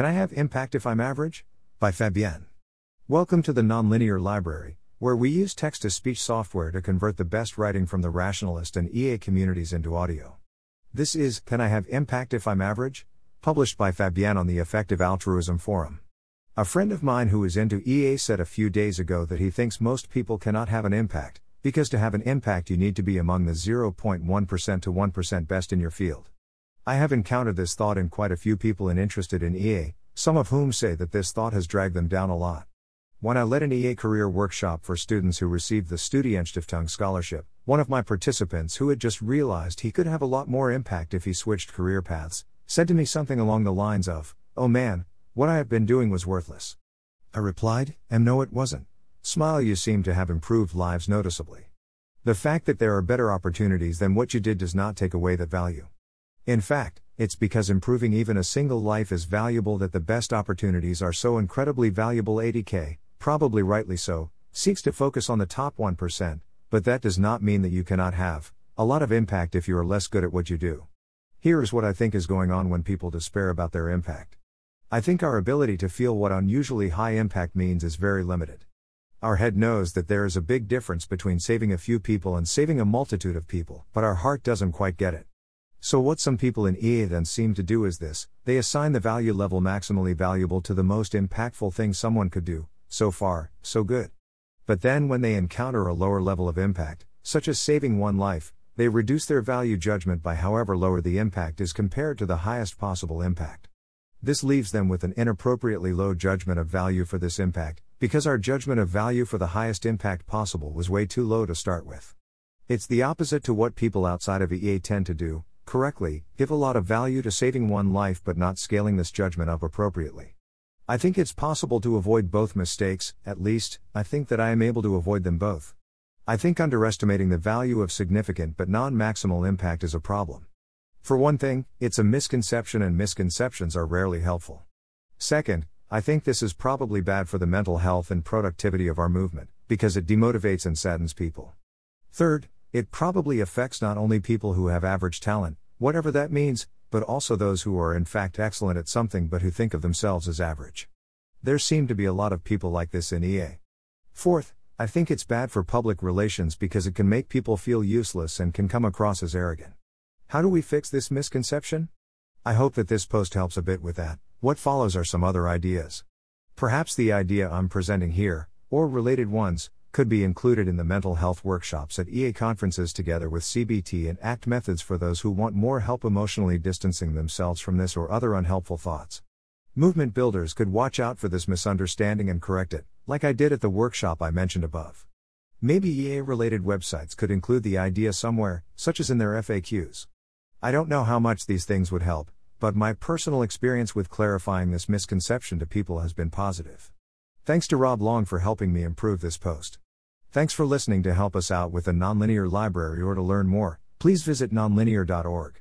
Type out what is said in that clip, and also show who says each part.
Speaker 1: Can I have impact if I'm average? By Fabienne. Welcome to the Nonlinear Library, where we use text to speech software to convert the best writing from the rationalist and EA communities into audio. This is Can I Have Impact If I'm Average? published by Fabienne on the Effective Altruism Forum. A friend of mine who is into EA said a few days ago that he thinks most people cannot have an impact, because to have an impact you need to be among the 0.1% to 1% best in your field. I have encountered this thought in quite a few people and interested in EA, some of whom say that this thought has dragged them down a lot. When I led an EA career workshop for students who received the Studienstiftung scholarship, one of my participants who had just realized he could have a lot more impact if he switched career paths, said to me something along the lines of, Oh man, what I have been doing was worthless. I replied, And no, it wasn't. Smile, you seem to have improved lives noticeably. The fact that there are better opportunities than what you did does not take away that value. In fact, it's because improving even a single life is valuable that the best opportunities are so incredibly valuable. 80k, probably rightly so, seeks to focus on the top 1%, but that does not mean that you cannot have a lot of impact if you are less good at what you do. Here is what I think is going on when people despair about their impact. I think our ability to feel what unusually high impact means is very limited. Our head knows that there is a big difference between saving a few people and saving a multitude of people, but our heart doesn't quite get it. So, what some people in EA then seem to do is this they assign the value level maximally valuable to the most impactful thing someone could do, so far, so good. But then, when they encounter a lower level of impact, such as saving one life, they reduce their value judgment by however lower the impact is compared to the highest possible impact. This leaves them with an inappropriately low judgment of value for this impact, because our judgment of value for the highest impact possible was way too low to start with. It's the opposite to what people outside of EA tend to do, correctly, give a lot of value to saving one life but not scaling this judgment up appropriately. I think it's possible to avoid both mistakes, at least, I think that I am able to avoid them both. I think underestimating the value of significant but non maximal impact is a problem. For one thing, it's a misconception and misconceptions are rarely helpful. Second, I think this is probably bad for the mental health and productivity of our movement, because it demotivates and saddens people. Third, it probably affects not only people who have average talent, whatever that means, but also those who are in fact excellent at something but who think of themselves as average. There seem to be a lot of people like this in EA. Fourth, I think it's bad for public relations because it can make people feel useless and can come across as arrogant. How do we fix this misconception? I hope that this post helps a bit with that. What follows are some other ideas. Perhaps the idea I'm presenting here, or related ones, could be included in the mental health workshops at EA conferences together with CBT and ACT methods for those who want more help emotionally distancing themselves from this or other unhelpful thoughts. Movement builders could watch out for this misunderstanding and correct it, like I did at the workshop I mentioned above. Maybe EA related websites could include the idea somewhere, such as in their FAQs. I don't know how much these things would help, but my personal experience with clarifying this misconception to people has been positive. Thanks to Rob Long for helping me improve this post. Thanks for listening to help us out with the Nonlinear Library or to learn more, please visit nonlinear.org.